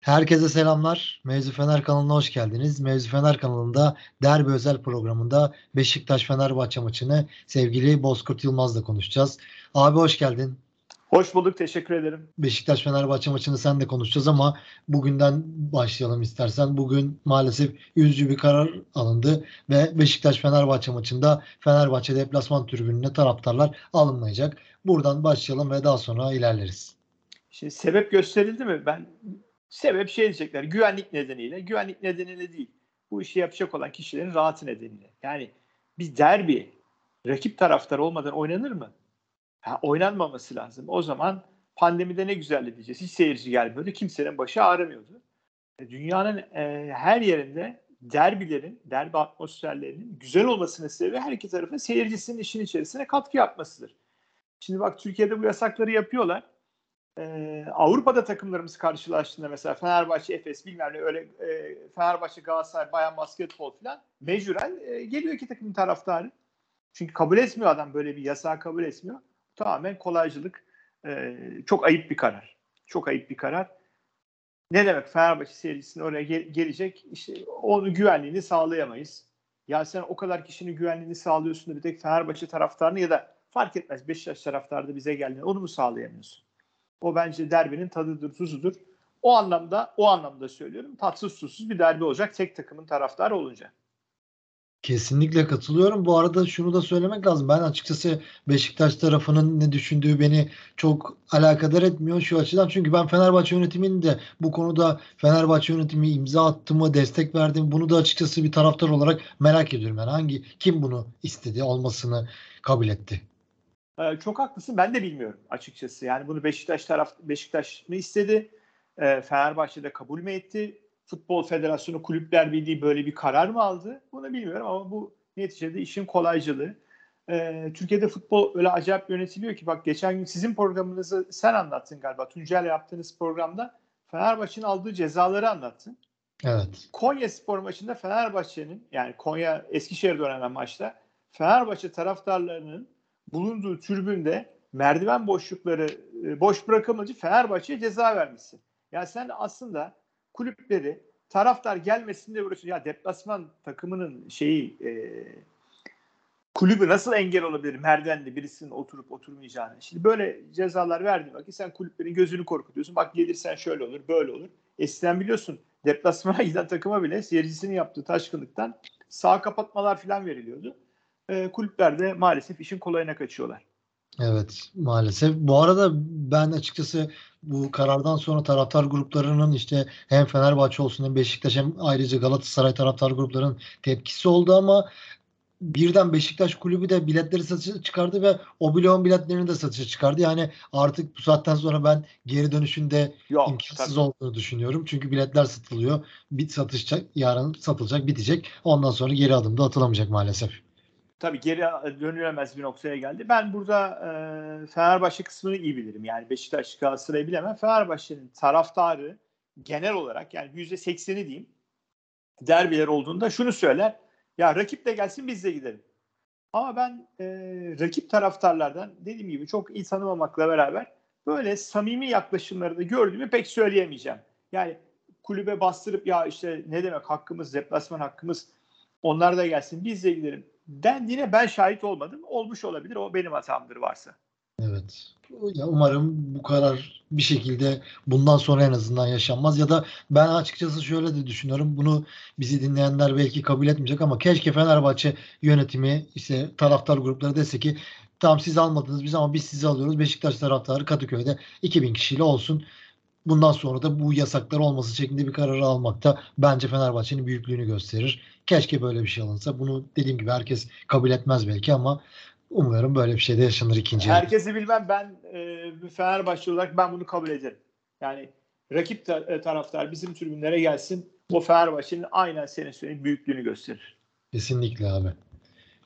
Herkese selamlar. Mevzu Fener kanalına hoş geldiniz. Mevzu Fener kanalında derbi özel programında Beşiktaş Fenerbahçe maçını sevgili Bozkurt Yılmaz'la konuşacağız. Abi hoş geldin. Hoş bulduk. Teşekkür ederim. Beşiktaş Fenerbahçe maçını sen de konuşacağız ama bugünden başlayalım istersen. Bugün maalesef üzücü bir karar alındı ve Beşiktaş Fenerbahçe maçında Fenerbahçe deplasman tribününe taraftarlar alınmayacak. Buradan başlayalım ve daha sonra ilerleriz. Şimdi sebep gösterildi mi? Ben Sebep şey diyecekler güvenlik nedeniyle. Güvenlik nedeniyle değil. Bu işi yapacak olan kişilerin rahatı nedeniyle. Yani bir derbi rakip taraftar olmadan oynanır mı? Ha, oynanmaması lazım. O zaman pandemide ne güzel diyeceğiz. Hiç seyirci gelmiyordu. Kimsenin başı ağrımıyordu. E, dünyanın e, her yerinde derbilerin, derbi atmosferlerinin güzel olmasının sebebi her iki tarafın seyircisinin işin içerisine katkı yapmasıdır. Şimdi bak Türkiye'de bu yasakları yapıyorlar Avrupa'da takımlarımız karşılaştığında mesela Fenerbahçe, Efes bilmem ne öyle e, Fenerbahçe, Galatasaray, Bayan Basketbol falan mecburen e, geliyor iki takımın taraftarı. Çünkü kabul etmiyor adam böyle bir yasağı kabul etmiyor. Tamamen kolaycılık. E, çok ayıp bir karar. Çok ayıp bir karar. Ne demek Fenerbahçe seyircisinin oraya gel- gelecek işte onun güvenliğini sağlayamayız. Ya sen o kadar kişinin güvenliğini sağlıyorsun da bir tek Fenerbahçe taraftarını ya da fark etmez Beşiktaş taraftarı da bize geldi. Onu mu sağlayamıyorsun? O bence derbinin tadıdır, tuzudur. O anlamda, o anlamda söylüyorum. Tatsız susuz bir derbi olacak tek takımın taraftarı olunca. Kesinlikle katılıyorum. Bu arada şunu da söylemek lazım. Ben açıkçası Beşiktaş tarafının ne düşündüğü beni çok alakadar etmiyor şu açıdan. Çünkü ben Fenerbahçe yönetiminin de bu konuda Fenerbahçe yönetimi imza attı mı, destek verdi mi bunu da açıkçası bir taraftar olarak merak ediyorum. Yani hangi kim bunu istedi, olmasını kabul etti? Ee, çok haklısın. Ben de bilmiyorum açıkçası. Yani bunu Beşiktaş taraf Beşiktaş mı istedi? Ee, Fenerbahçe'de kabul mü etti? Futbol Federasyonu Kulüpler Birliği böyle bir karar mı aldı? Bunu bilmiyorum ama bu neticede işin kolaycılığı. Ee, Türkiye'de futbol öyle acayip yönetiliyor ki bak geçen gün sizin programınızı sen anlattın galiba. Tuncel yaptığınız programda Fenerbahçe'nin aldığı cezaları anlattın. Evet. Konya Spor maçında Fenerbahçe'nin yani Konya Eskişehir'de oynanan maçta Fenerbahçe taraftarlarının bulunduğu türbünde merdiven boşlukları e, boş bırakılmayınca Fenerbahçe'ye ceza vermişsin. Ya sen aslında kulüpleri taraftar gelmesin diye uğraşıyorsun. Ya deplasman takımının şeyi e, kulübü nasıl engel olabilir merdivende birisinin oturup oturmayacağını. Şimdi böyle cezalar verdiğin vakit sen kulüplerin gözünü korkutuyorsun. Bak gelirsen şöyle olur böyle olur. Eskiden biliyorsun deplasmana giden takıma bile seyircisinin yaptığı taşkınlıktan sağ kapatmalar falan veriliyordu e, kulüpler de maalesef işin kolayına kaçıyorlar. Evet maalesef. Bu arada ben açıkçası bu karardan sonra taraftar gruplarının işte hem Fenerbahçe olsun hem Beşiktaş hem ayrıca Galatasaray taraftar gruplarının tepkisi oldu ama birden Beşiktaş kulübü de biletleri satışa çıkardı ve o bloğun biletlerini de satışa çıkardı. Yani artık bu saatten sonra ben geri dönüşünde Yok, imkansız tabii. olduğunu düşünüyorum. Çünkü biletler satılıyor. Bit satışacak, yarın satılacak, bitecek. Ondan sonra geri adım da atılamayacak maalesef tabii geri dönülemez bir noktaya geldi. Ben burada e, Fenerbahçe kısmını iyi bilirim. Yani Beşiktaş Galatasaray'ı bilemem. Fenerbahçe'nin taraftarı genel olarak yani yüzde sekseni diyeyim derbiler olduğunda şunu söyler. Ya rakip de gelsin biz de gidelim. Ama ben e, rakip taraftarlardan dediğim gibi çok iyi tanımamakla beraber böyle samimi yaklaşımları da gördüğümü pek söyleyemeyeceğim. Yani kulübe bastırıp ya işte ne demek hakkımız, deplasman hakkımız onlar da gelsin biz de gidelim dendiğine ben şahit olmadım. Olmuş olabilir. O benim hatamdır varsa. Evet. Ya umarım bu karar bir şekilde bundan sonra en azından yaşanmaz ya da ben açıkçası şöyle de düşünüyorum. Bunu bizi dinleyenler belki kabul etmeyecek ama keşke Fenerbahçe yönetimi işte taraftar grupları dese ki tamam siz almadınız biz ama biz sizi alıyoruz. Beşiktaş taraftarı Kadıköy'de 2000 kişiyle olsun. Bundan sonra da bu yasaklar olması şeklinde bir kararı almak da bence Fenerbahçe'nin büyüklüğünü gösterir. Keşke böyle bir şey alınsa. Bunu dediğim gibi herkes kabul etmez belki ama umuyorum böyle bir şey de yaşanır ikinci Herkesi yarı. bilmem ben e, Fenerbahçe olarak ben bunu kabul ederim. Yani rakip ta- e, taraftar bizim tribünlere gelsin. O Fenerbahçe'nin aynen senin söylediğin büyüklüğünü gösterir. Kesinlikle abi.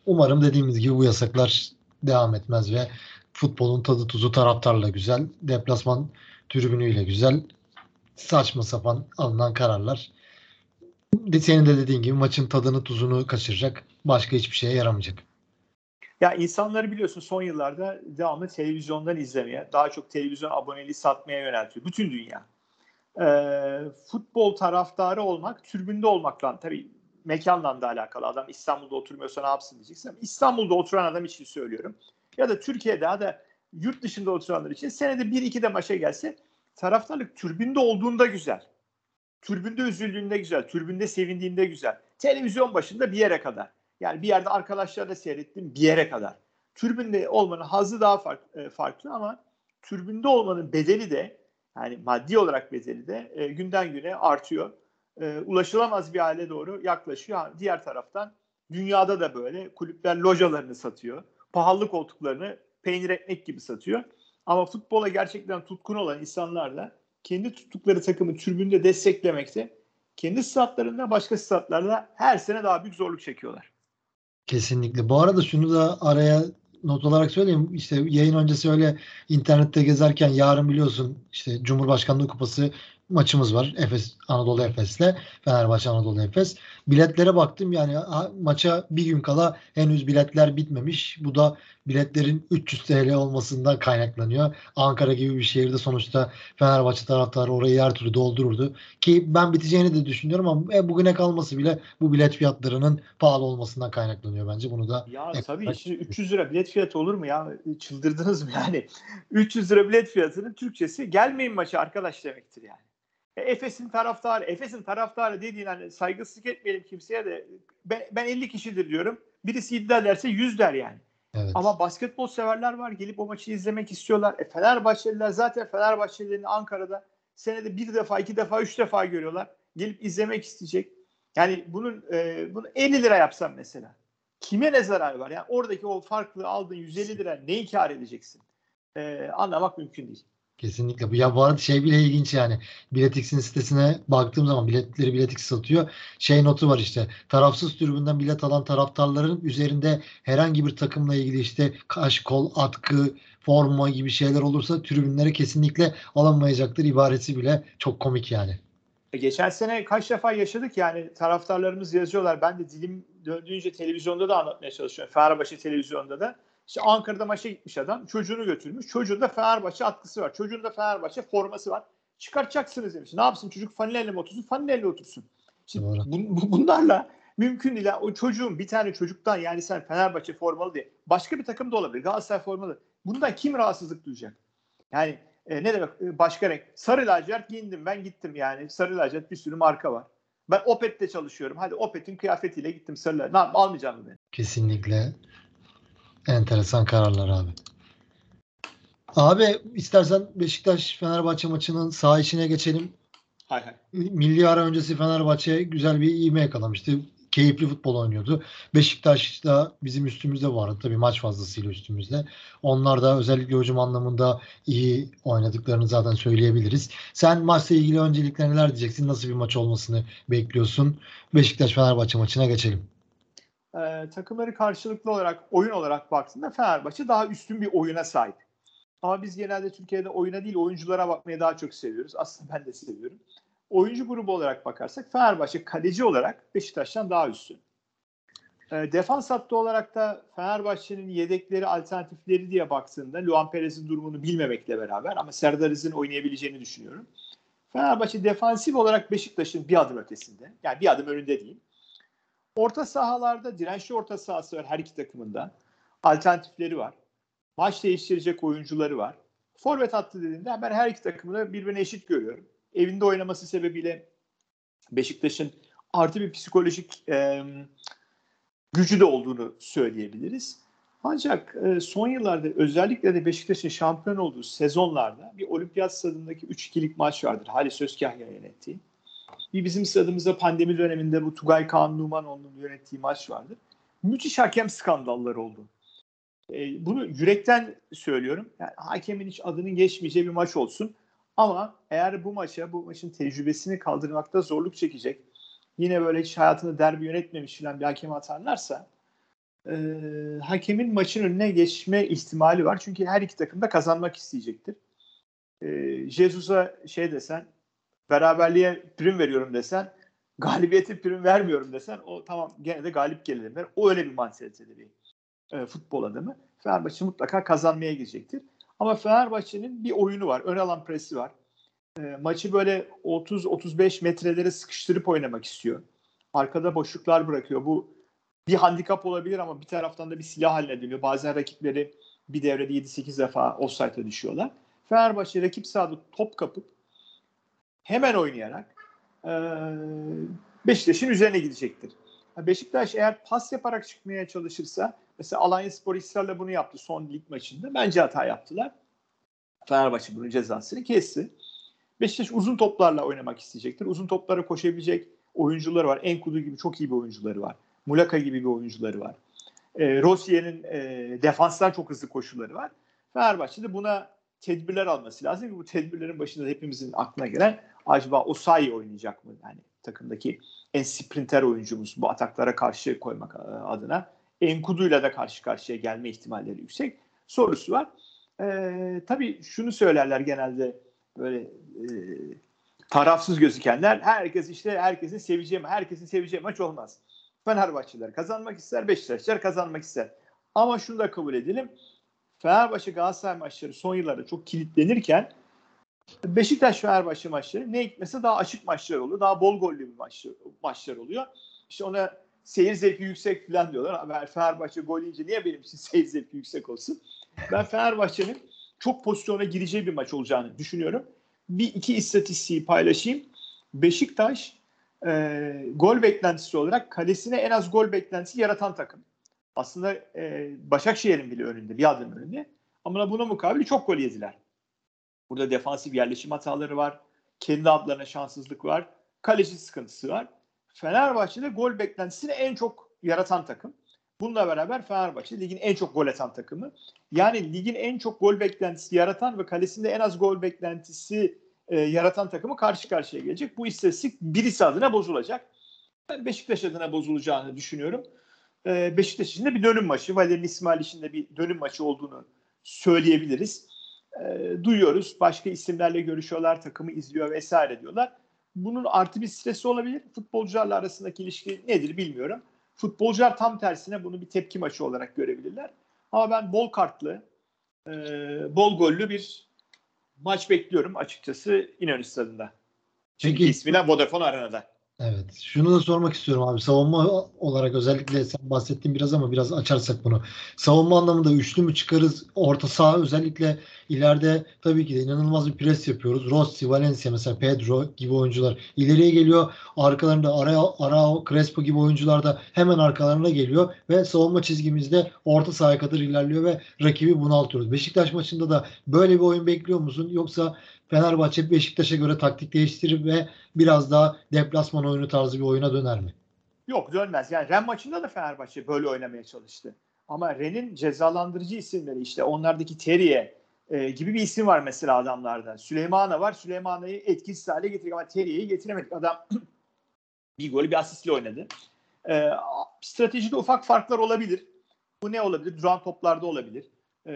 Umarım dediğimiz gibi bu yasaklar devam etmez ve futbolun tadı tuzu taraftarla güzel. Deplasman tribünüyle güzel. Saçma sapan alınan kararlar senin de dediğin gibi maçın tadını tuzunu kaçıracak. Başka hiçbir şeye yaramayacak. Ya insanları biliyorsun son yıllarda devamlı televizyondan izlemeye, daha çok televizyon aboneliği satmaya yöneltiyor. Bütün dünya. e, futbol taraftarı olmak, türbünde olmakla tabii mekanla da alakalı. Adam İstanbul'da oturmuyorsa ne yapsın diyeceksin. İstanbul'da oturan adam için söylüyorum. Ya da Türkiye'de ya da yurt dışında oturanlar için senede bir iki de maça gelse taraftarlık türbünde olduğunda güzel. Türbünde üzüldüğünde güzel. Türbünde sevindiğinde güzel. Televizyon başında bir yere kadar. Yani bir yerde arkadaşlarla seyrettim bir yere kadar. Türbünde olmanın hazı daha farklı, e, farklı ama türbünde olmanın bedeli de yani maddi olarak bedeli de e, günden güne artıyor. E, ulaşılamaz bir hale doğru yaklaşıyor. Diğer taraftan dünyada da böyle kulüpler localarını satıyor. Pahalı koltuklarını peynir ekmek gibi satıyor. Ama futbola gerçekten tutkun olan insanlar da kendi tuttukları takımı türbünde desteklemekte, kendi statlarında başka statlarla her sene daha büyük zorluk çekiyorlar. Kesinlikle. Bu arada şunu da araya not olarak söyleyeyim. İşte yayın öncesi öyle internette gezerken yarın biliyorsun işte Cumhurbaşkanlığı Kupası maçımız var. Efes Anadolu Efes'le Fenerbahçe Anadolu Efes. Biletlere baktım yani maça bir gün kala henüz biletler bitmemiş. Bu da biletlerin 300 TL olmasından kaynaklanıyor. Ankara gibi bir şehirde sonuçta Fenerbahçe taraftarı orayı her türlü doldururdu. Ki ben biteceğini de düşünüyorum ama e, bugüne kalması bile bu bilet fiyatlarının pahalı olmasından kaynaklanıyor bence. Bunu da Ya e, tabii şimdi 300 lira bilet fiyatı olur mu ya? Çıldırdınız mı yani? 300 lira bilet fiyatının Türkçesi gelmeyin maçı arkadaş demektir yani. E, Efes'in taraftarı, Efes'in taraftarı dediğin hani saygısızlık etmeyelim kimseye de ben, ben 50 kişidir diyorum. Birisi iddia derse 100 der yani. Evet. Ama basketbol severler var. Gelip o maçı izlemek istiyorlar. E Fenerbahçeliler zaten Fenerbahçelilerini Ankara'da senede bir defa, iki defa, üç defa görüyorlar. Gelip izlemek isteyecek. Yani bunun e, bunu 50 lira yapsam mesela. Kime ne zarar var? Yani oradaki o farklı aldığın 150 lira neyi kar edeceksin? E, anlamak mümkün değil. Kesinlikle. Bu ya şey bile ilginç yani. Biletix'in sitesine baktığım zaman biletleri Biletix satıyor. Şey notu var işte. Tarafsız tribünden bilet alan taraftarların üzerinde herhangi bir takımla ilgili işte kaş, kol, atkı, forma gibi şeyler olursa tribünlere kesinlikle alınmayacaktır ibaresi bile çok komik yani. E, geçen sene kaç defa yaşadık yani taraftarlarımız yazıyorlar. Ben de dilim döndüğünce televizyonda da anlatmaya çalışıyorum. Fenerbahçe televizyonda da. İşte Ankara'da maça gitmiş adam. Çocuğunu götürmüş. Çocuğunda Fenerbahçe atkısı var. Çocuğunda Fenerbahçe forması var. Çıkartacaksınız demiş. Ne yapsın çocuk fanileyle mi otursun? Fanileyle otursun. Şimdi bu, bunlarla mümkün değil. O çocuğun bir tane çocuktan yani sen Fenerbahçe formalı diye başka bir takım da olabilir. Galatasaray formalı. Bundan kim rahatsızlık duyacak? Yani e, ne demek e, başka renk? Sarı lacivert giyindim ben gittim yani. Sarı lacivert bir sürü marka var. Ben Opet'te çalışıyorum. Hadi Opet'in kıyafetiyle gittim sarı lacivert. Ne yapayım almayacağım beni? Kesinlikle. Enteresan kararlar abi. Abi istersen Beşiktaş Fenerbahçe maçının sağ içine geçelim. Hay hay. Milli ara öncesi Fenerbahçe güzel bir ivme yakalamıştı. Keyifli futbol oynuyordu. Beşiktaş da bizim üstümüzde vardı. Tabii maç fazlasıyla üstümüzde. Onlar da özellikle hücum anlamında iyi oynadıklarını zaten söyleyebiliriz. Sen maçla ilgili öncelikle neler diyeceksin? Nasıl bir maç olmasını bekliyorsun? Beşiktaş Fenerbahçe maçına geçelim e, takımları karşılıklı olarak oyun olarak baktığında Fenerbahçe daha üstün bir oyuna sahip. Ama biz genelde Türkiye'de oyuna değil oyunculara bakmayı daha çok seviyoruz. Aslında ben de seviyorum. Oyuncu grubu olarak bakarsak Fenerbahçe kaleci olarak Beşiktaş'tan daha üstün. E, defans hattı olarak da Fenerbahçe'nin yedekleri, alternatifleri diye baktığında Luan Perez'in durumunu bilmemekle beraber ama Serdar Aziz'in oynayabileceğini düşünüyorum. Fenerbahçe defansif olarak Beşiktaş'ın bir adım ötesinde. Yani bir adım önünde değil. Orta sahalarda dirençli orta sahası var her iki takımında. Alternatifleri var. Maç değiştirecek oyuncuları var. Forvet hattı dediğinde ben her iki takımı da birbirine eşit görüyorum. Evinde oynaması sebebiyle Beşiktaş'ın artı bir psikolojik e, gücü de olduğunu söyleyebiliriz. Ancak e, son yıllarda özellikle de Beşiktaş'ın şampiyon olduğu sezonlarda bir olimpiyat stadındaki 3-2'lik maç vardır. Halis Özkahya yönettiği. Bir bizim stadımızda pandemi döneminde bu Tugay Kaan Numanoğlu'nun yönettiği maç vardı. Müthiş hakem skandalları oldu. E, bunu yürekten söylüyorum. Yani hakemin hiç adının geçmeyeceği bir maç olsun. Ama eğer bu maça, bu maçın tecrübesini kaldırmakta zorluk çekecek, yine böyle hiç hayatında derbi yönetmemiş falan bir hakem atarlarsa e, hakemin maçın önüne geçme ihtimali var. Çünkü her iki takım da kazanmak isteyecektir. E, Jesus'a şey desen beraberliğe prim veriyorum desen galibiyeti prim vermiyorum desen o tamam gene de galip gelelim der. O öyle bir mantalitede bir e, futbol adamı. Fenerbahçe mutlaka kazanmaya gidecektir. Ama Fenerbahçe'nin bir oyunu var. Ön alan presi var. e, maçı böyle 30-35 metrelere sıkıştırıp oynamak istiyor. Arkada boşluklar bırakıyor. Bu bir handikap olabilir ama bir taraftan da bir silah haline dönüyor. Bazen rakipleri bir devrede 7-8 defa offside'a düşüyorlar. Fenerbahçe rakip sahada top kapıp hemen oynayarak e, Beşiktaş'ın üzerine gidecektir. Beşiktaş eğer pas yaparak çıkmaya çalışırsa mesela Alanya Spor ısrarla bunu yaptı son lig maçında. Bence hata yaptılar. Fenerbahçe bunun cezasını kesti. Beşiktaş uzun toplarla oynamak isteyecektir. Uzun toplara koşabilecek oyuncuları var. Enkudu gibi çok iyi bir oyuncuları var. Mulaka gibi bir oyuncuları var. E, Rossier'in e, defanstan çok hızlı koşulları var. Fenerbahçe'de buna tedbirler alması lazım. Bu tedbirlerin başında hepimizin aklına gelen acaba Osayi oynayacak mı? Yani takımdaki en sprinter oyuncumuz bu ataklara karşı koymak e, adına. Enkudu'yla da karşı karşıya gelme ihtimalleri yüksek. Sorusu var. Ee, tabii şunu söylerler genelde böyle e, tarafsız gözükenler. Herkes işte herkesin seveceği, herkesin seveceği maç olmaz. Fenerbahçeliler kazanmak ister, Beşiktaşlar kazanmak ister. Ama şunu da kabul edelim. Fenerbahçe Galatasaray maçları son yıllarda çok kilitlenirken Beşiktaş Fenerbahçe maçları ne hikmetse daha açık maçlar oluyor. Daha bol gollü bir maç, maçlar oluyor. İşte ona seyir zevki yüksek falan diyorlar. Ben Fenerbahçe gol yiyince niye benim için seyir zevki yüksek olsun? Ben Fenerbahçe'nin çok pozisyona gireceği bir maç olacağını düşünüyorum. Bir iki istatistiği paylaşayım. Beşiktaş e, gol beklentisi olarak kalesine en az gol beklentisi yaratan takım. Aslında e, Başakşehir'in bile önünde, bir adım önünde. Ama buna mukabil çok gol yediler. Burada defansif yerleşim hataları var. Kendi adlarına şanssızlık var. Kaleci sıkıntısı var. Fenerbahçe'de gol beklentisini en çok yaratan takım. Bununla beraber Fenerbahçe ligin en çok gol atan takımı. Yani ligin en çok gol beklentisi yaratan ve kalesinde en az gol beklentisi e, yaratan takımı karşı karşıya gelecek. Bu istatistik birisi adına bozulacak. Ben Beşiktaş adına bozulacağını düşünüyorum. E, Beşiktaş için de bir dönüm maçı. Valerian İsmail için de bir dönüm maçı olduğunu söyleyebiliriz. E, duyuyoruz. Başka isimlerle görüşüyorlar, takımı izliyor vesaire diyorlar. Bunun artı bir stresi olabilir. Futbolcularla arasındaki ilişki nedir bilmiyorum. Futbolcular tam tersine bunu bir tepki maçı olarak görebilirler. Ama ben bol kartlı, e, bol gollü bir maç bekliyorum açıkçası İnönü Stadı'nda. Peki. ismine Vodafone Arena'da. Evet. Şunu da sormak istiyorum abi. Savunma olarak özellikle sen bahsettin biraz ama biraz açarsak bunu. Savunma anlamında üçlü mü çıkarız? Orta saha özellikle ileride tabii ki de inanılmaz bir pres yapıyoruz. Rossi, Valencia mesela Pedro gibi oyuncular ileriye geliyor. Arkalarında Arao, Arao, Crespo gibi oyuncular da hemen arkalarına geliyor ve savunma çizgimizde orta sahaya kadar ilerliyor ve rakibi bunaltıyoruz. Beşiktaş maçında da böyle bir oyun bekliyor musun? Yoksa Fenerbahçe Beşiktaş'a göre taktik değiştirir ve biraz daha deplasman oyunu tarzı bir oyuna döner mi? Yok dönmez. Yani Ren maçında da Fenerbahçe böyle oynamaya çalıştı. Ama Ren'in cezalandırıcı isimleri işte onlardaki Teriye e, gibi bir isim var mesela adamlarda. Süleymana var. Süleymana'yı etkisiz hale getirdik ama Teriye'yi getiremedik. Adam bir gol bir asistle oynadı. E, stratejide ufak farklar olabilir. Bu ne olabilir? Duran toplarda olabilir. E,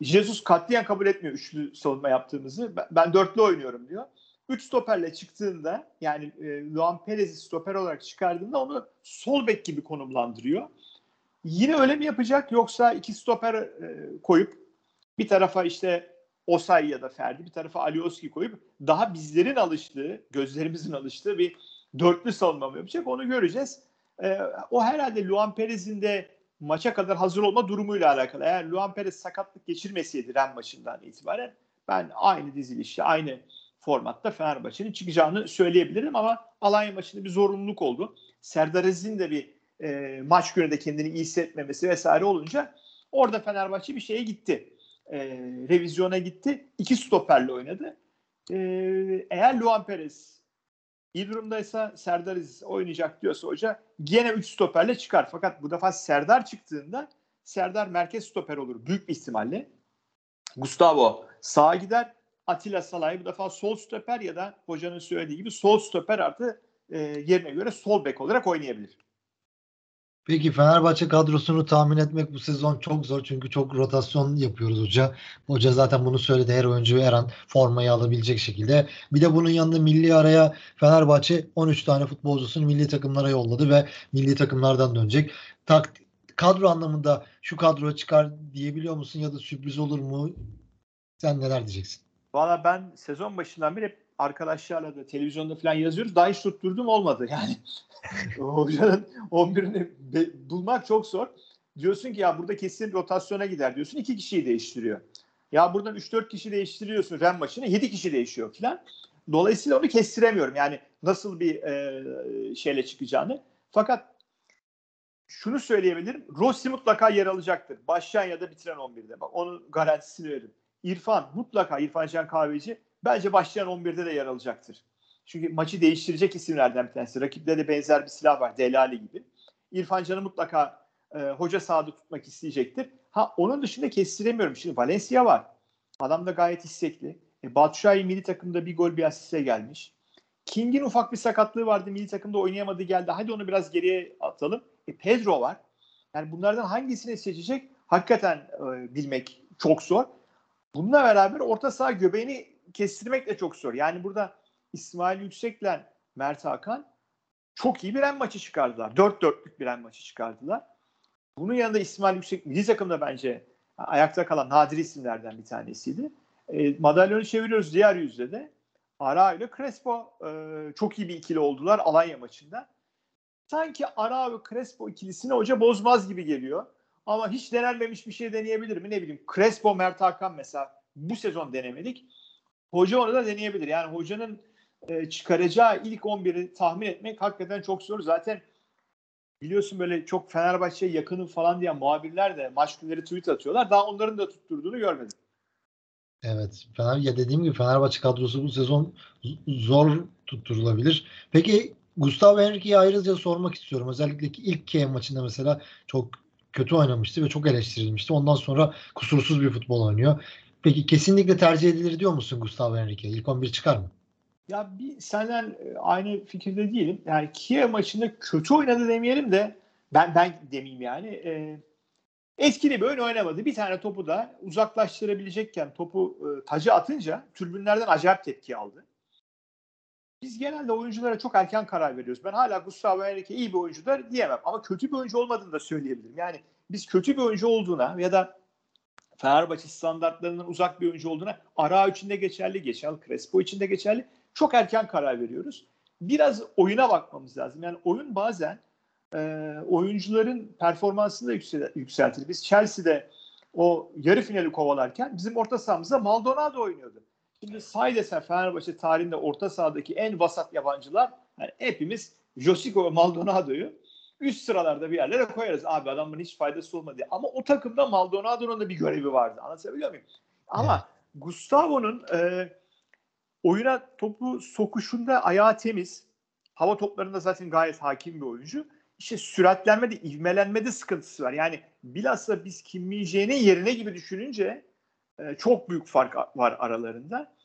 Jesus katliyen kabul etmiyor üçlü savunma yaptığımızı. Ben dörtlü oynuyorum diyor. Üç stoperle çıktığında yani e, Luan Perez'i stoper olarak çıkardığında onu sol bek gibi konumlandırıyor. Yine öyle mi yapacak yoksa iki stoper e, koyup bir tarafa işte Osay ya da Ferdi bir tarafa Alioski koyup daha bizlerin alıştığı, gözlerimizin alıştığı bir dörtlü savunma mı yapacak onu göreceğiz. E, o herhalde Luan Perez'in de maça kadar hazır olma durumuyla alakalı. Eğer Luan Perez sakatlık geçirmeseydi Ren maçından itibaren ben aynı dizilişte, aynı formatta Fenerbahçe'nin çıkacağını söyleyebilirim ama Alanya maçında bir zorunluluk oldu. Serdar Aziz'in de bir e, maç gününde kendini iyi hissetmemesi vesaire olunca orada Fenerbahçe bir şeye gitti. E, revizyona gitti. İki stoperle oynadı. E, eğer Luan Perez iyi durumdaysa Serdar Aziz oynayacak diyorsa hoca gene 3 stoperle çıkar. Fakat bu defa Serdar çıktığında Serdar merkez stoper olur büyük bir ihtimalle. Gustavo sağa gider. Atilla Salay bu defa sol stoper ya da hocanın söylediği gibi sol stoper artı e, yerine göre sol bek olarak oynayabilir. Peki Fenerbahçe kadrosunu tahmin etmek bu sezon çok zor çünkü çok rotasyon yapıyoruz hoca. Hoca zaten bunu söyledi her oyuncu her an formayı alabilecek şekilde. Bir de bunun yanında milli araya Fenerbahçe 13 tane futbolcusunu milli takımlara yolladı ve milli takımlardan dönecek. Tak, kadro anlamında şu kadro çıkar diyebiliyor musun ya da sürpriz olur mu? Sen neler diyeceksin? Valla ben sezon başından beri hep arkadaşlarla da televizyonda falan yazıyoruz. Daha hiç tutturdum olmadı. Yani hocanın 11'ini be- bulmak çok zor. Diyorsun ki ya burada kesin rotasyona gider diyorsun. iki kişiyi değiştiriyor. Ya buradan 3-4 kişi değiştiriyorsun Ren maçına 7 kişi değişiyor falan. Dolayısıyla onu kestiremiyorum. Yani nasıl bir e, şeyle çıkacağını. Fakat şunu söyleyebilirim. Rossi mutlaka yer alacaktır. Başlayan ya da bitiren 11'de. Bak onun garantisini veririm. İrfan mutlaka İrfan Can Kahveci bence başlayan 11'de de yer alacaktır. Çünkü maçı değiştirecek isimlerden bir tanesi. Rakipte de benzer bir silah var. Delali gibi. İrfan Can'ı mutlaka e, hoca sahada tutmak isteyecektir. Ha onun dışında kestiremiyorum. Şimdi Valencia var. Adam da gayet istekli. E, Batshuayi milli takımda bir gol bir asiste gelmiş. King'in ufak bir sakatlığı vardı. Milli takımda oynayamadı geldi. Hadi onu biraz geriye atalım. E, Pedro var. Yani bunlardan hangisini seçecek hakikaten e, bilmek çok zor. Bununla beraber orta saha göbeğini kestirmek de çok zor. Yani burada İsmail Yüksek'le Mert Hakan çok iyi bir en maçı çıkardılar. 4-4'lük bir en maçı çıkardılar. Bunun yanında İsmail Yüksek milli takımda bence ayakta kalan nadir isimlerden bir tanesiydi. E, madalyonu çeviriyoruz diğer yüzde de. Ara ile Crespo e, çok iyi bir ikili oldular Alanya maçında. Sanki Ara ve Crespo ikilisini hoca bozmaz gibi geliyor. Ama hiç denenmemiş bir şey deneyebilir mi? Ne bileyim Crespo, Mert Hakan mesela bu sezon denemedik. Hoca onu da deneyebilir. Yani hocanın e, çıkaracağı ilk 11'i tahmin etmek hakikaten çok zor. Zaten biliyorsun böyle çok Fenerbahçe'ye yakınım falan diyen muhabirler de maç günleri tweet atıyorlar. Daha onların da tutturduğunu görmedim. Evet. Fener, ya dediğim gibi Fenerbahçe kadrosu bu sezon zor tutturulabilir. Peki Gustavo Henrique'yi ayrıca sormak istiyorum. Özellikle ilk KM maçında mesela çok kötü oynamıştı ve çok eleştirilmişti. Ondan sonra kusursuz bir futbol oynuyor. Peki kesinlikle tercih edilir diyor musun Gustavo Henrique? İlk 11 çıkar mı? Ya bir senden e, aynı fikirde değilim. Yani Kiev maçında kötü oynadı demeyelim de ben ben demeyeyim yani. E, etkili bir oyun oynamadı. Bir tane topu da uzaklaştırabilecekken topu e, tacı atınca tribünlerden acayip tepki aldı. Biz genelde oyunculara çok erken karar veriyoruz. Ben hala Gustavo Henrique iyi bir oyuncudur diyemem. Ama kötü bir oyuncu olmadığını da söyleyebilirim. Yani biz kötü bir oyuncu olduğuna ya da Fenerbahçe standartlarından uzak bir oyuncu olduğuna Ara için de geçerli, geçerli, Crespo için de geçerli. Çok erken karar veriyoruz. Biraz oyuna bakmamız lazım. Yani oyun bazen e, oyuncuların performansını da yüksel, yükseltir. Biz Chelsea'de o yarı finali kovalarken bizim orta sahamızda Maldonado oynuyordu. Şimdi say desen Fenerbahçe tarihinde orta sahadaki en vasat yabancılar yani hepimiz Josico ve Maldonado'yu üst sıralarda bir yerlere koyarız. Abi adamın hiç faydası olmadı. Ama o takımda Maldonado'nun da bir görevi vardı. Anlatabiliyor muyum? Ama evet. Gustavo'nun e, oyuna topu sokuşunda ayağı temiz. Hava toplarında zaten gayet hakim bir oyuncu. İşte süratlenmede, ivmelenmede sıkıntısı var. Yani bilhassa biz Kim Min yerine gibi düşününce e, çok büyük fark var aralarında.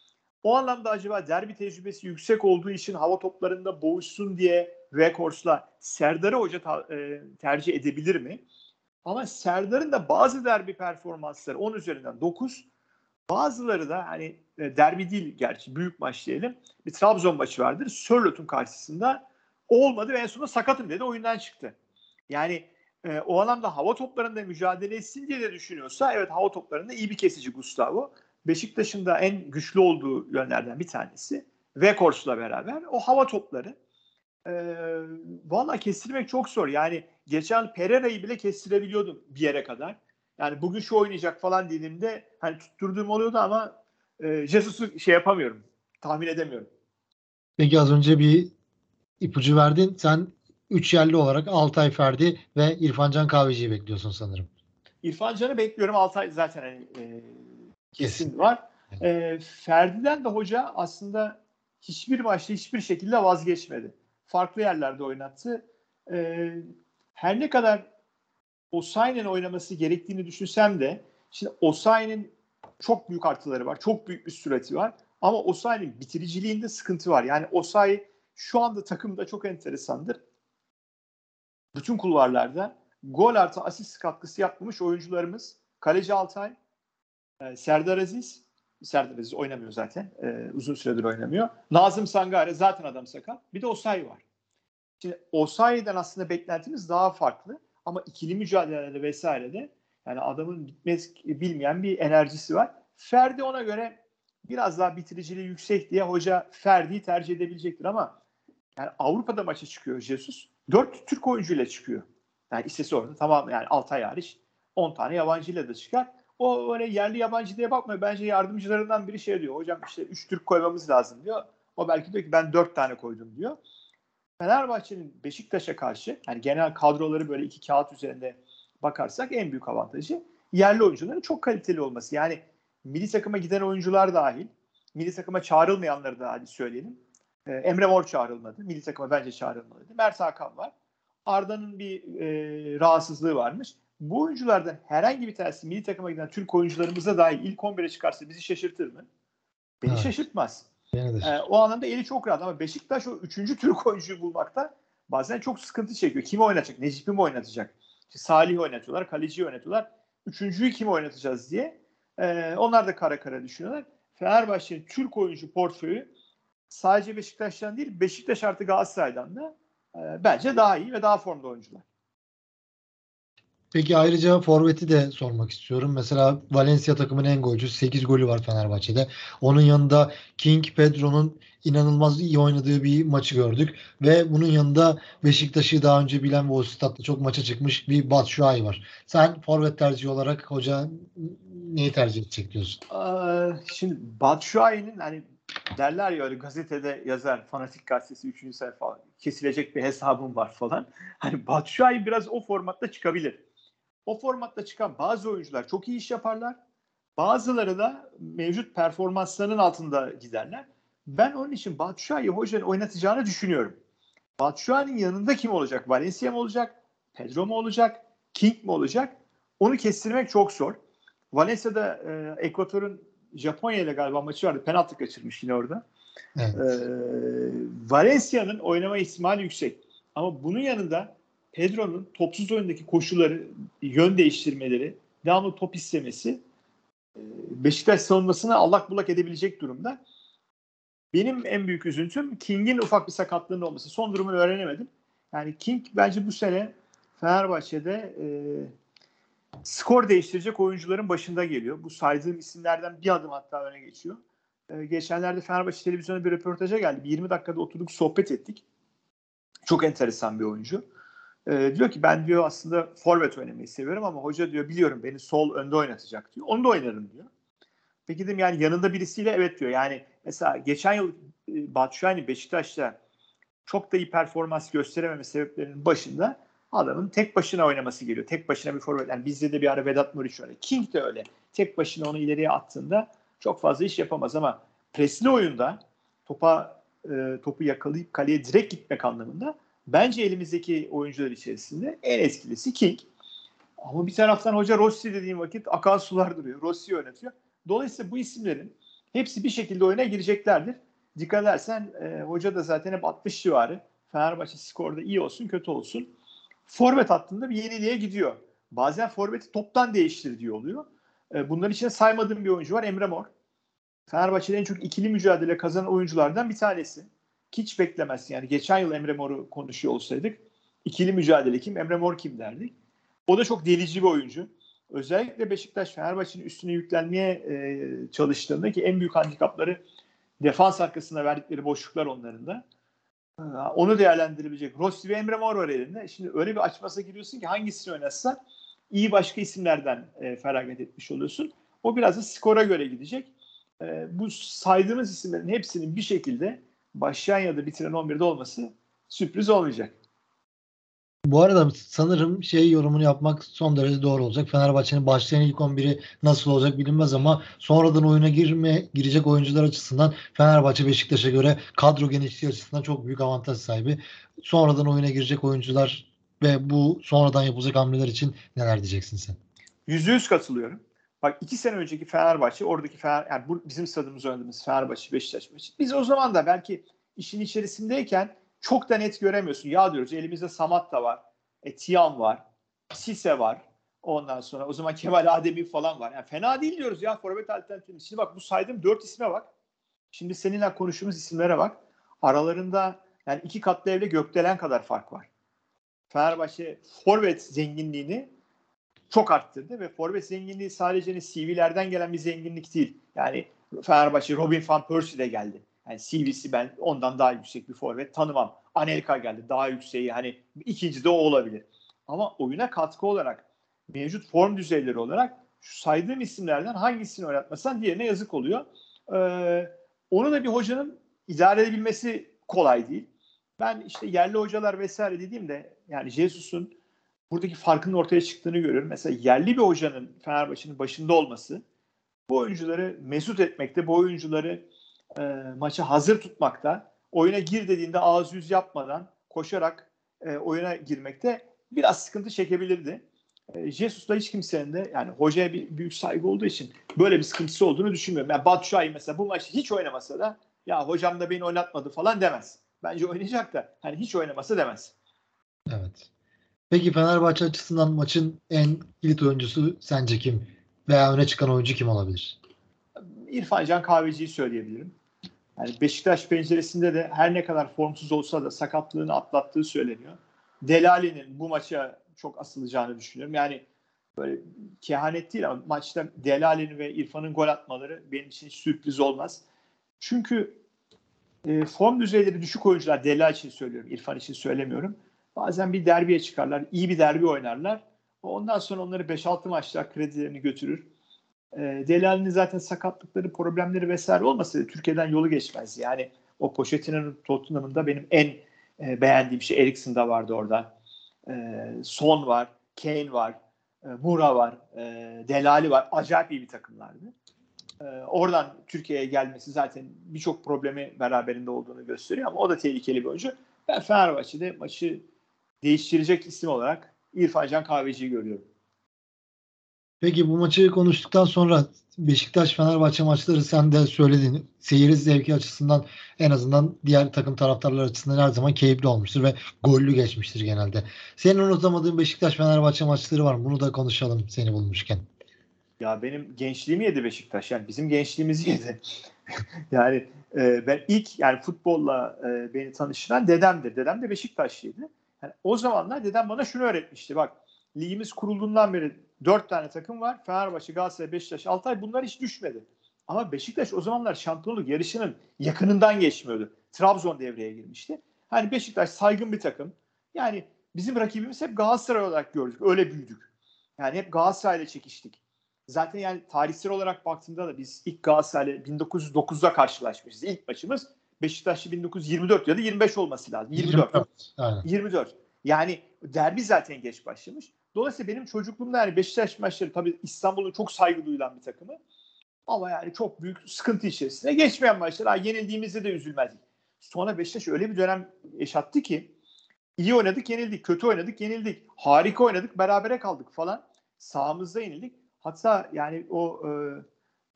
O anlamda acaba derbi tecrübesi yüksek olduğu için hava toplarında boğuşsun diye Rekords'la Serdar'ı hoca ta, e, tercih edebilir mi? Ama Serdar'ın da bazı derbi performansları 10 üzerinden 9 bazıları da hani e, derbi değil gerçi büyük maç diyelim. Bir Trabzon maçı vardır. Sörlot'un karşısında olmadı ve en sonunda sakatım dedi oyundan çıktı. Yani e, o anlamda hava toplarında mücadele etsin diye de düşünüyorsa evet hava toplarında iyi bir kesici Gustavo. Beşiktaş'ın da en güçlü olduğu yönlerden bir tanesi. Vekors'la beraber o hava topları e, valla kestirmek çok zor. Yani geçen Pereira'yı bile kestirebiliyordum bir yere kadar. Yani bugün şu oynayacak falan dediğimde hani tutturduğum oluyordu ama e, Jesus'u şey yapamıyorum. Tahmin edemiyorum. Peki az önce bir ipucu verdin. Sen üç yerli olarak Altay Ferdi ve İrfan Can Kahveci'yi bekliyorsun sanırım. İrfan Can'ı bekliyorum. Altay zaten hani, e, kesin var. E, Ferdi'den de hoca aslında hiçbir maçta hiçbir şekilde vazgeçmedi. Farklı yerlerde oynattı. E, her ne kadar Osayi'nin oynaması gerektiğini düşünsem de şimdi Osayi'nin çok büyük artıları var. Çok büyük bir sürati var. Ama Osayi'nin bitiriciliğinde sıkıntı var. Yani Osayi şu anda takımda çok enteresandır. Bütün kulvarlarda gol artı asist katkısı yapmamış oyuncularımız Kaleci Altay, e, Serdar Aziz, Serdar Aziz oynamıyor zaten. E, uzun süredir oynamıyor. Nazım Sangare zaten adam sakat. Bir de Osayi var. Şimdi Osayi'den aslında beklentimiz daha farklı. Ama ikili mücadelelerde vesairede yani adamın bitmez bilmeyen bir enerjisi var. Ferdi ona göre biraz daha bitiriciliği yüksek diye hoca Ferdi'yi tercih edebilecektir ama yani Avrupa'da maça çıkıyor Jesus. Dört Türk oyuncuyla çıkıyor. Yani istesi orada tamam yani Altay hariç 10 tane yabancıyla da çıkar. O öyle yerli yabancı diye bakmıyor. Bence yardımcılarından biri şey diyor. Hocam işte 3 Türk koymamız lazım diyor. O belki diyor ki ben 4 tane koydum diyor. Fenerbahçe'nin Beşiktaş'a karşı yani genel kadroları böyle iki kağıt üzerinde bakarsak en büyük avantajı yerli oyuncuların çok kaliteli olması. Yani milli takıma giden oyuncular dahil, milli takıma çağrılmayanları da hadi söyleyelim. Ee, Emre Mor çağrılmadı. Milli takıma bence çağrılmalıydı. Mert Hakan var. Arda'nın bir e, rahatsızlığı varmış. Bu oyunculardan herhangi bir tanesi milli takıma giden Türk oyuncularımıza dahil ilk 11'e çıkarsa bizi şaşırtır mı? Beni evet. şaşırtmaz. Beni ee, o anlamda eli çok rahat ama Beşiktaş o üçüncü Türk oyuncuyu bulmakta bazen çok sıkıntı çekiyor. Kimi oynatacak? Necip'i mi oynatacak? İşte Salih oynatıyorlar, kaleciyi oynatıyorlar. Üçüncüyü kim oynatacağız diye. Ee, onlar da kara kara düşünüyorlar. Fenerbahçe'nin Türk oyuncu portföyü sadece Beşiktaş'tan değil Beşiktaş artı Galatasaray'dan da e, bence daha iyi ve daha formda oyuncular. Peki ayrıca Forvet'i de sormak istiyorum. Mesela Valencia takımının en golcüsü 8 golü var Fenerbahçe'de. Onun yanında King Pedro'nun inanılmaz iyi oynadığı bir maçı gördük. Ve bunun yanında Beşiktaş'ı daha önce bilen ve o statta çok maça çıkmış bir Batshuayi var. Sen forvet tercihi olarak hoca neyi tercih edecek diyorsun? şimdi Batshuayi'nin hani derler ya öyle gazetede yazar fanatik gazetesi 3. sayfa kesilecek bir hesabım var falan. Hani Batshuayi biraz o formatta çıkabilir o formatta çıkan bazı oyuncular çok iyi iş yaparlar. Bazıları da mevcut performanslarının altında giderler. Ben onun için Batshuayi hocanın oynatacağını düşünüyorum. Batshuayi'nin yanında kim olacak? Valencia mı olacak? Pedro mu olacak? King mi olacak? Onu kestirmek çok zor. Valencia'da e, Ekvator'un Japonya ile galiba maçı vardı. Penaltı kaçırmış yine orada. Evet. E, Valencia'nın oynama ihtimali yüksek. Ama bunun yanında Pedro'nun topsuz oyundaki koşulları, yön değiştirmeleri, devamlı top istemesi e, Beşiktaş savunmasını allak bullak edebilecek durumda. Benim en büyük üzüntüm King'in ufak bir sakatlığının olması. Son durumunu öğrenemedim. Yani King bence bu sene Fenerbahçe'de e, skor değiştirecek oyuncuların başında geliyor. Bu saydığım isimlerden bir adım hatta öne geçiyor. E, geçenlerde Fenerbahçe televizyonuna bir röportaja geldi. Bir 20 dakikada oturduk sohbet ettik. Çok enteresan bir oyuncu. E, diyor ki ben diyor aslında forvet oynamayı seviyorum ama hoca diyor biliyorum beni sol önde oynatacak diyor. Onu da oynarım diyor. Peki dedim yani yanında birisiyle evet diyor. Yani mesela geçen yıl e, Batshuayi Beşiktaş'ta çok da iyi performans gösterememe sebeplerinin başında adamın tek başına oynaması geliyor. Tek başına bir forvet. Yani bizde de bir ara Vedat Muriç öyle. King de öyle. Tek başına onu ileriye attığında çok fazla iş yapamaz ama presli oyunda topa e, topu yakalayıp kaleye direkt gitmek anlamında Bence elimizdeki oyuncular içerisinde en etkilisi King. Ama bir taraftan hoca Rossi dediğim vakit akan sular duruyor. Rossi yönetiyor. Dolayısıyla bu isimlerin hepsi bir şekilde oyuna gireceklerdir. Dikkat edersen e, hoca da zaten hep 60 civarı. Fenerbahçe skorda iyi olsun kötü olsun. Forvet hattında bir yeniliğe gidiyor. Bazen forveti toptan değiştir diyor oluyor. E, bunların içinde saymadığım bir oyuncu var Emre Mor. Fenerbahçe'de en çok ikili mücadele kazanan oyunculardan bir tanesi hiç beklemezsin. Yani geçen yıl Emre Mor'u konuşuyor olsaydık ikili mücadele kim, Emre Mor kim derdik. O da çok delici bir oyuncu. Özellikle Beşiktaş Fenerbahçe'nin üstüne yüklenmeye e, çalıştığında ki en büyük handikapları defans arkasında verdikleri boşluklar onların da. Onu değerlendirebilecek. Rossi ve Emre Mor var elinde. Şimdi öyle bir açmasa giriyorsun ki hangisini oynatsa iyi başka isimlerden e, feragat etmiş oluyorsun. O biraz da skora göre gidecek. E, bu saydığımız isimlerin hepsinin bir şekilde başlayan ya da bitiren 11'de olması sürpriz olmayacak. Bu arada sanırım şey yorumunu yapmak son derece doğru olacak. Fenerbahçe'nin başlayan ilk 11'i nasıl olacak bilinmez ama sonradan oyuna girme girecek oyuncular açısından Fenerbahçe Beşiktaş'a göre kadro genişliği açısından çok büyük avantaj sahibi. Sonradan oyuna girecek oyuncular ve bu sonradan yapılacak hamleler için neler diyeceksin sen? Yüzde yüz katılıyorum. Bak iki sene önceki Fenerbahçe, oradaki Fener, yani bu bizim stadımız oynadığımız Fenerbahçe, Beşiktaş maçı. Biz o zaman da belki işin içerisindeyken çok da net göremiyorsun. Ya diyoruz elimizde Samat da var, e, Tiyan var, Sise var. Ondan sonra o zaman Kemal Ademi falan var. Yani fena değil diyoruz ya forvet alternatifi. Şimdi bak bu saydığım dört isme bak. Şimdi seninle konuştuğumuz isimlere bak. Aralarında yani iki katlı evle gökdelen kadar fark var. Fenerbahçe forvet zenginliğini çok arttırdı ve forvet zenginliği sadece hani CV'lerden gelen bir zenginlik değil. Yani Fenerbahçe Robin van Persie de geldi. Yani CV'si ben ondan daha yüksek bir forvet tanımam. Anelka geldi daha yükseği hani ikinci de o olabilir. Ama oyuna katkı olarak mevcut form düzeyleri olarak şu saydığım isimlerden hangisini oynatmasan diğerine yazık oluyor. Ee, onu da bir hocanın idare edebilmesi kolay değil. Ben işte yerli hocalar vesaire dediğimde yani Jesus'un buradaki farkının ortaya çıktığını görüyorum. Mesela yerli bir hocanın Fenerbahçe'nin başında olması bu oyuncuları mesut etmekte, bu oyuncuları e, maça hazır tutmakta, oyuna gir dediğinde ağız yüz yapmadan koşarak e, oyuna girmekte biraz sıkıntı çekebilirdi. E, Jesus'la hiç kimsenin de yani hocaya bir büyük saygı olduğu için böyle bir sıkıntısı olduğunu düşünmüyorum. Yani Şahin mesela bu maçı hiç oynamasa da ya hocam da beni oynatmadı falan demez. Bence oynayacak da hani hiç oynamasa demez. Evet. Peki Fenerbahçe açısından maçın en kilit oyuncusu sence kim? Veya öne çıkan oyuncu kim olabilir? İrfan Can Kahveci'yi söyleyebilirim. Yani Beşiktaş penceresinde de her ne kadar formsuz olsa da sakatlığını atlattığı söyleniyor. Delali'nin bu maça çok asılacağını düşünüyorum. Yani böyle kehanet değil ama maçta Delali'nin ve İrfan'ın gol atmaları benim için sürpriz olmaz. Çünkü e, form düzeyleri düşük oyuncular Delal için söylüyorum, İrfan için söylemiyorum. Bazen bir derbiye çıkarlar, iyi bir derbi oynarlar. Ondan sonra onları 5-6 maçlar kredilerini götürür. E, Delali'nin zaten sakatlıkları, problemleri vesaire olmasa Türkiye'den yolu geçmez. Yani o Pochettino'nun Tottenham'ında benim en e, beğendiğim şey Eriksen da vardı orada. E, Son var, Kane var, e, Mura var, e, Delali var. Acayip iyi bir takımlardı. E, oradan Türkiye'ye gelmesi zaten birçok problemi beraberinde olduğunu gösteriyor ama o da tehlikeli bir oyuncu. Ben Fenerbahçe'de maçı değiştirecek isim olarak İrfan Can Kahveci'yi görüyorum. Peki bu maçı konuştuktan sonra Beşiktaş Fenerbahçe maçları sen de söyledin. Seyir zevki açısından en azından diğer takım taraftarları açısından her zaman keyifli olmuştur ve gollü geçmiştir genelde. Senin unutamadığın Beşiktaş Fenerbahçe maçları var mı? Bunu da konuşalım seni bulmuşken. Ya benim gençliğimi yedi Beşiktaş. Yani bizim gençliğimizi yedi. yani e, ben ilk yani futbolla e, beni tanıştıran dedemdir. Dedem de Beşiktaşlıydı. Yani o zamanlar dedem bana şunu öğretmişti. Bak ligimiz kurulduğundan beri dört tane takım var. Fenerbahçe, Galatasaray, Beşiktaş, Altay bunlar hiç düşmedi. Ama Beşiktaş o zamanlar şampiyonluk yarışının yakınından geçmiyordu. Trabzon devreye girmişti. Hani Beşiktaş saygın bir takım. Yani bizim rakibimiz hep Galatasaray olarak gördük. Öyle büyüdük. Yani hep Galatasaray'la çekiştik. Zaten yani tarihsel olarak baktığımda da biz ilk Galatasaray'la 1909'da karşılaşmışız. İlk maçımız Beşiktaş'ı 1924 ya da 25 olması lazım. 24. 24. Aynen. 24. Yani derbi zaten geç başlamış. Dolayısıyla benim çocukluğumda yani Beşiktaş maçları tabii İstanbul'un çok saygı duyulan bir takımı. Ama yani çok büyük sıkıntı içerisinde geçmeyen maçlar. Ha, yenildiğimizde de üzülmezdik. Sonra Beşiktaş öyle bir dönem yaşattı ki iyi oynadık yenildik, kötü oynadık yenildik, harika oynadık berabere kaldık falan. Sağımızda yenildik. Hatta yani o e,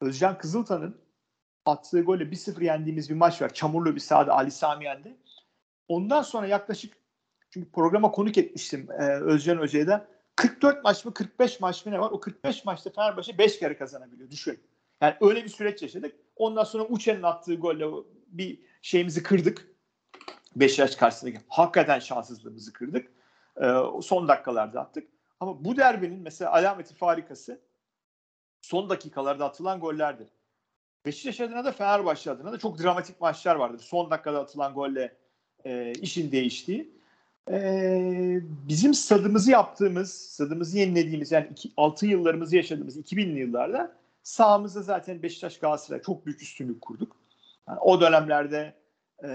Özcan Kızıltan'ın attığı golle 1-0 yendiğimiz bir maç var. Çamurlu bir sahada Ali Sami yendi. Ondan sonra yaklaşık çünkü programa konuk etmiştim e, Özcan Hoca'ya da. 44 maç mı 45 maç mı ne var? O 45 maçta Fenerbahçe 5 kere kazanabiliyor. Düşün. Yani öyle bir süreç yaşadık. Ondan sonra Uçen'in attığı golle bir şeyimizi kırdık. Beşiktaş karşısındaki hakikaten şanssızlığımızı kırdık. Ee, son dakikalarda attık. Ama bu derbinin mesela alameti farikası son dakikalarda atılan gollerdir. Beşiktaş adına da Fenerbahçe adına da çok dramatik maçlar vardır. Son dakikada atılan golle e, işin değiştiği. E, bizim stadımızı yaptığımız, stadımızı yenilediğimiz yani iki, 6 yıllarımızı yaşadığımız 2000'li yıllarda sahamızda zaten Beşiktaş Galatasaray çok büyük üstünlük kurduk. Yani o dönemlerde e,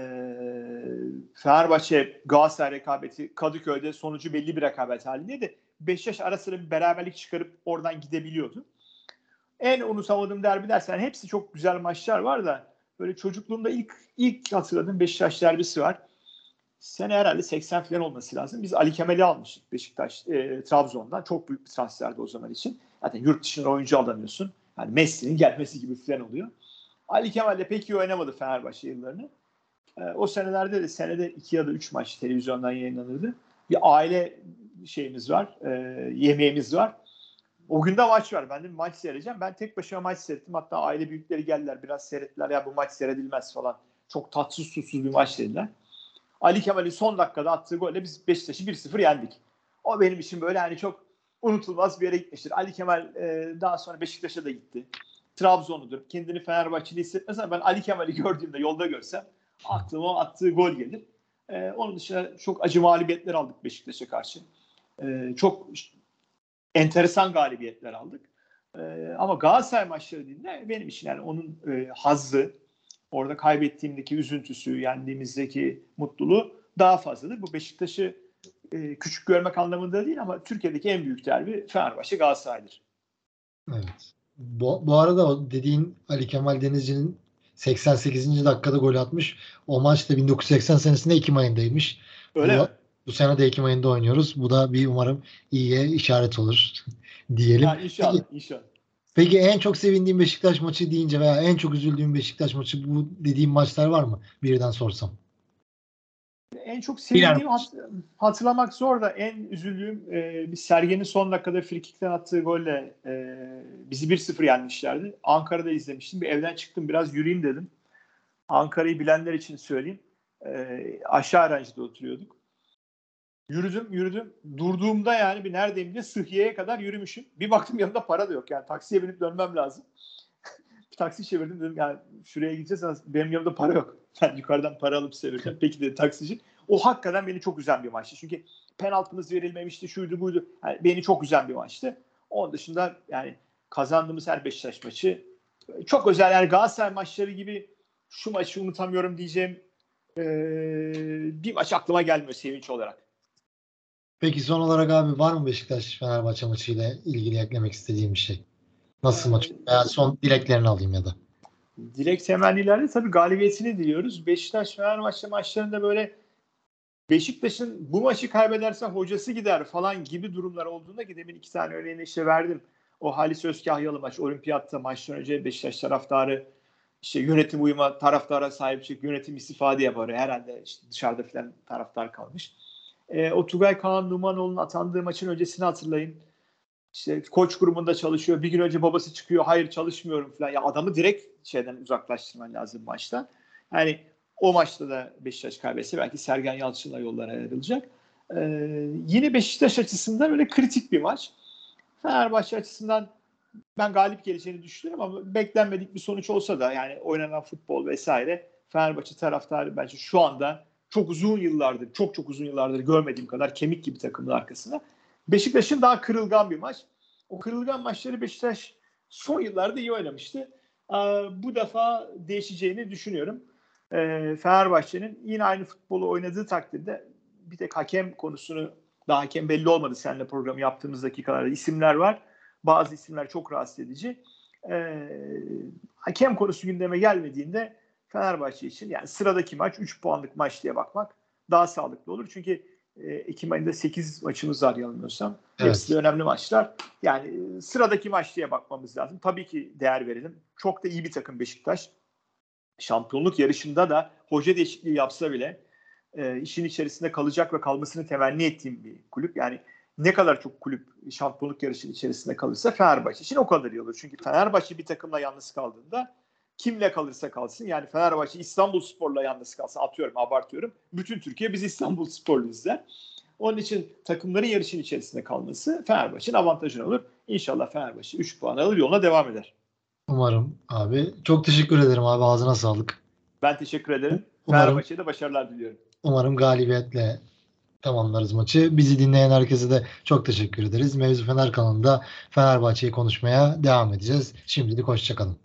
Fenerbahçe Galatasaray rekabeti Kadıköy'de sonucu belli bir rekabet halindeydi. Beşiktaş ara sıra bir beraberlik çıkarıp oradan gidebiliyordu. En unutamadığım derbi dersen hepsi çok güzel maçlar var da böyle çocukluğumda ilk ilk hatırladığım Beşiktaş derbisi var. Sene herhalde 80 falan olması lazım. Biz Ali Kemal'i almıştık Beşiktaş e, Trabzon'dan. Çok büyük bir transferdi o zaman için. Zaten yurt dışına oyuncu alamıyorsun. Yani Messi'nin gelmesi gibi falan oluyor. Ali Kemal de pek iyi oynamadı Fenerbahçe yıllarını. E, o senelerde de senede iki ya da üç maç televizyondan yayınlanırdı. Bir aile şeyimiz var, e, yemeğimiz var. O günde maç var. Ben de maç seyredeceğim. Ben tek başıma maç seyrettim. Hatta aile büyükleri geldiler biraz seyrettiler. Ya bu maç seyredilmez falan. Çok tatsız susuz bir maç dediler. Ali Kemal'in son dakikada attığı golle biz Beşiktaş'ı 1-0 yendik. O benim için böyle hani çok unutulmaz bir yere gitmiştir. Ali Kemal e, daha sonra Beşiktaş'a da gitti. Trabzonludur. Kendini Fenerbahçeli hissetmez ama ben Ali Kemal'i gördüğümde yolda görsem aklıma attığı gol gelir. Ee, onun dışında çok acı mağlubiyetler aldık Beşiktaş'a karşı. Ee, çok enteresan galibiyetler aldık. Ee, ama Galatasaray maçları değil benim için yani onun e, hazzı, orada kaybettiğimdeki üzüntüsü, yendiğimizdeki mutluluğu daha fazladır. Bu Beşiktaş'ı e, küçük görmek anlamında değil ama Türkiye'deki en büyük derbi Fenerbahçe Galatasaray'dır. Evet. Bu, bu arada dediğin Ali Kemal Denizci'nin 88. dakikada gol atmış. O maç da 1980 senesinde Ekim ayındaymış. Öyle bu, mi? Bu sene de Ekim ayında oynuyoruz. Bu da bir umarım iyiye işaret olur diyelim. Ha, inşallah, Peki, inşallah. peki en çok sevindiğin Beşiktaş maçı deyince veya en çok üzüldüğün Beşiktaş maçı bu dediğim maçlar var mı? Birden sorsam. En çok sevindiğim hat- hatırlamak zor da en üzüldüğüm e, bir Sergen'in son dakikada frikikten attığı golle e, bizi 1-0 yenmişlerdi. Ankara'da izlemiştim. Bir evden çıktım biraz yürüyeyim dedim. Ankara'yı bilenler için söyleyeyim. E, aşağı öğrencide oturuyorduk. Yürüdüm yürüdüm. Durduğumda yani bir neredeyim diye Sıhhiye'ye kadar yürümüşüm. Bir baktım yanımda para da yok. Yani taksiye binip dönmem lazım. bir taksi çevirdim dedim yani şuraya gideceğiz ama benim yanımda para yok. Ben yukarıdan para alıp size Peki dedi taksici. O hakikaten beni çok üzen bir maçtı. Çünkü penaltımız verilmemişti, şuydu buydu. Yani beni çok üzen bir maçtı. Onun dışında yani kazandığımız her Beşiktaş maçı çok özel. Yani Galatasaray maçları gibi şu maçı unutamıyorum diyeceğim ee, bir maç aklıma gelmiyor sevinç olarak. Peki son olarak abi var mı Beşiktaş Fenerbahçe maçıyla ilgili eklemek istediğim bir şey? Nasıl maç? Veya son dileklerini alayım ya da. Dilek temennilerde tabii galibiyetini diliyoruz. Beşiktaş Fenerbahçe maçlarında böyle Beşiktaş'ın bu maçı kaybederse hocası gider falan gibi durumlar olduğunda ki demin iki tane örneğini işte verdim. O Halis Özkahyalı maç, olimpiyatta maçtan önce Beşiktaş taraftarı işte yönetim uyuma taraftara sahip çık, yönetim istifade yapar. Herhalde işte dışarıda falan taraftar kalmış. E, o Tugay Kaan Numanoğlu'nun atandığı maçın öncesini hatırlayın. İşte koç grubunda çalışıyor. Bir gün önce babası çıkıyor. Hayır çalışmıyorum falan. Ya adamı direkt şeyden uzaklaştırman lazım maçtan. Yani o maçta da Beşiktaş kaybetse belki Sergen Yalçın'la yollar ayrılacak. Ee, yine Beşiktaş açısından öyle kritik bir maç. Fenerbahçe açısından ben galip geleceğini düşünüyorum ama beklenmedik bir sonuç olsa da yani oynanan futbol vesaire Fenerbahçe taraftarı bence şu anda çok uzun yıllardır, çok çok uzun yıllardır görmediğim kadar kemik gibi takımın arkasında. Beşiktaş'ın daha kırılgan bir maç. O kırılgan maçları Beşiktaş son yıllarda iyi oynamıştı. Ee, bu defa değişeceğini düşünüyorum. Ee, Fenerbahçe'nin yine aynı futbolu oynadığı takdirde bir tek hakem konusunu daha hakem belli olmadı seninle programı yaptığımız dakikalarda isimler var. Bazı isimler çok rahatsız edici. Ee, hakem konusu gündeme gelmediğinde Fenerbahçe için yani sıradaki maç 3 puanlık maç diye bakmak daha sağlıklı olur. Çünkü e, Ekim ayında 8 maçımız var yanılmıyorsam. Evet. Hepsi de önemli maçlar. Yani e, sıradaki maç diye bakmamız lazım. Tabii ki değer verelim. Çok da iyi bir takım Beşiktaş. Şampiyonluk yarışında da hoca değişikliği yapsa bile e, işin içerisinde kalacak ve kalmasını temenni ettiğim bir kulüp. Yani ne kadar çok kulüp şampiyonluk yarışının içerisinde kalırsa Fenerbahçe için o kadar iyi olur. Çünkü Fenerbahçe bir takımla yalnız kaldığında kimle kalırsa kalsın yani Fenerbahçe İstanbul Spor'la yalnız kalsa atıyorum abartıyorum. Bütün Türkiye biz İstanbul Spor'lu izler. Onun için takımların yarışın içerisinde kalması Fenerbahçe'nin avantajına olur. İnşallah Fenerbahçe 3 puan alır yoluna devam eder. Umarım abi. Çok teşekkür ederim abi. Ağzına sağlık. Ben teşekkür ederim. Fenerbahçe'ye de başarılar diliyorum. Umarım galibiyetle tamamlarız maçı. Bizi dinleyen herkese de çok teşekkür ederiz. Mevzu Fener kanalında Fenerbahçe'yi konuşmaya devam edeceğiz. Şimdilik hoşçakalın.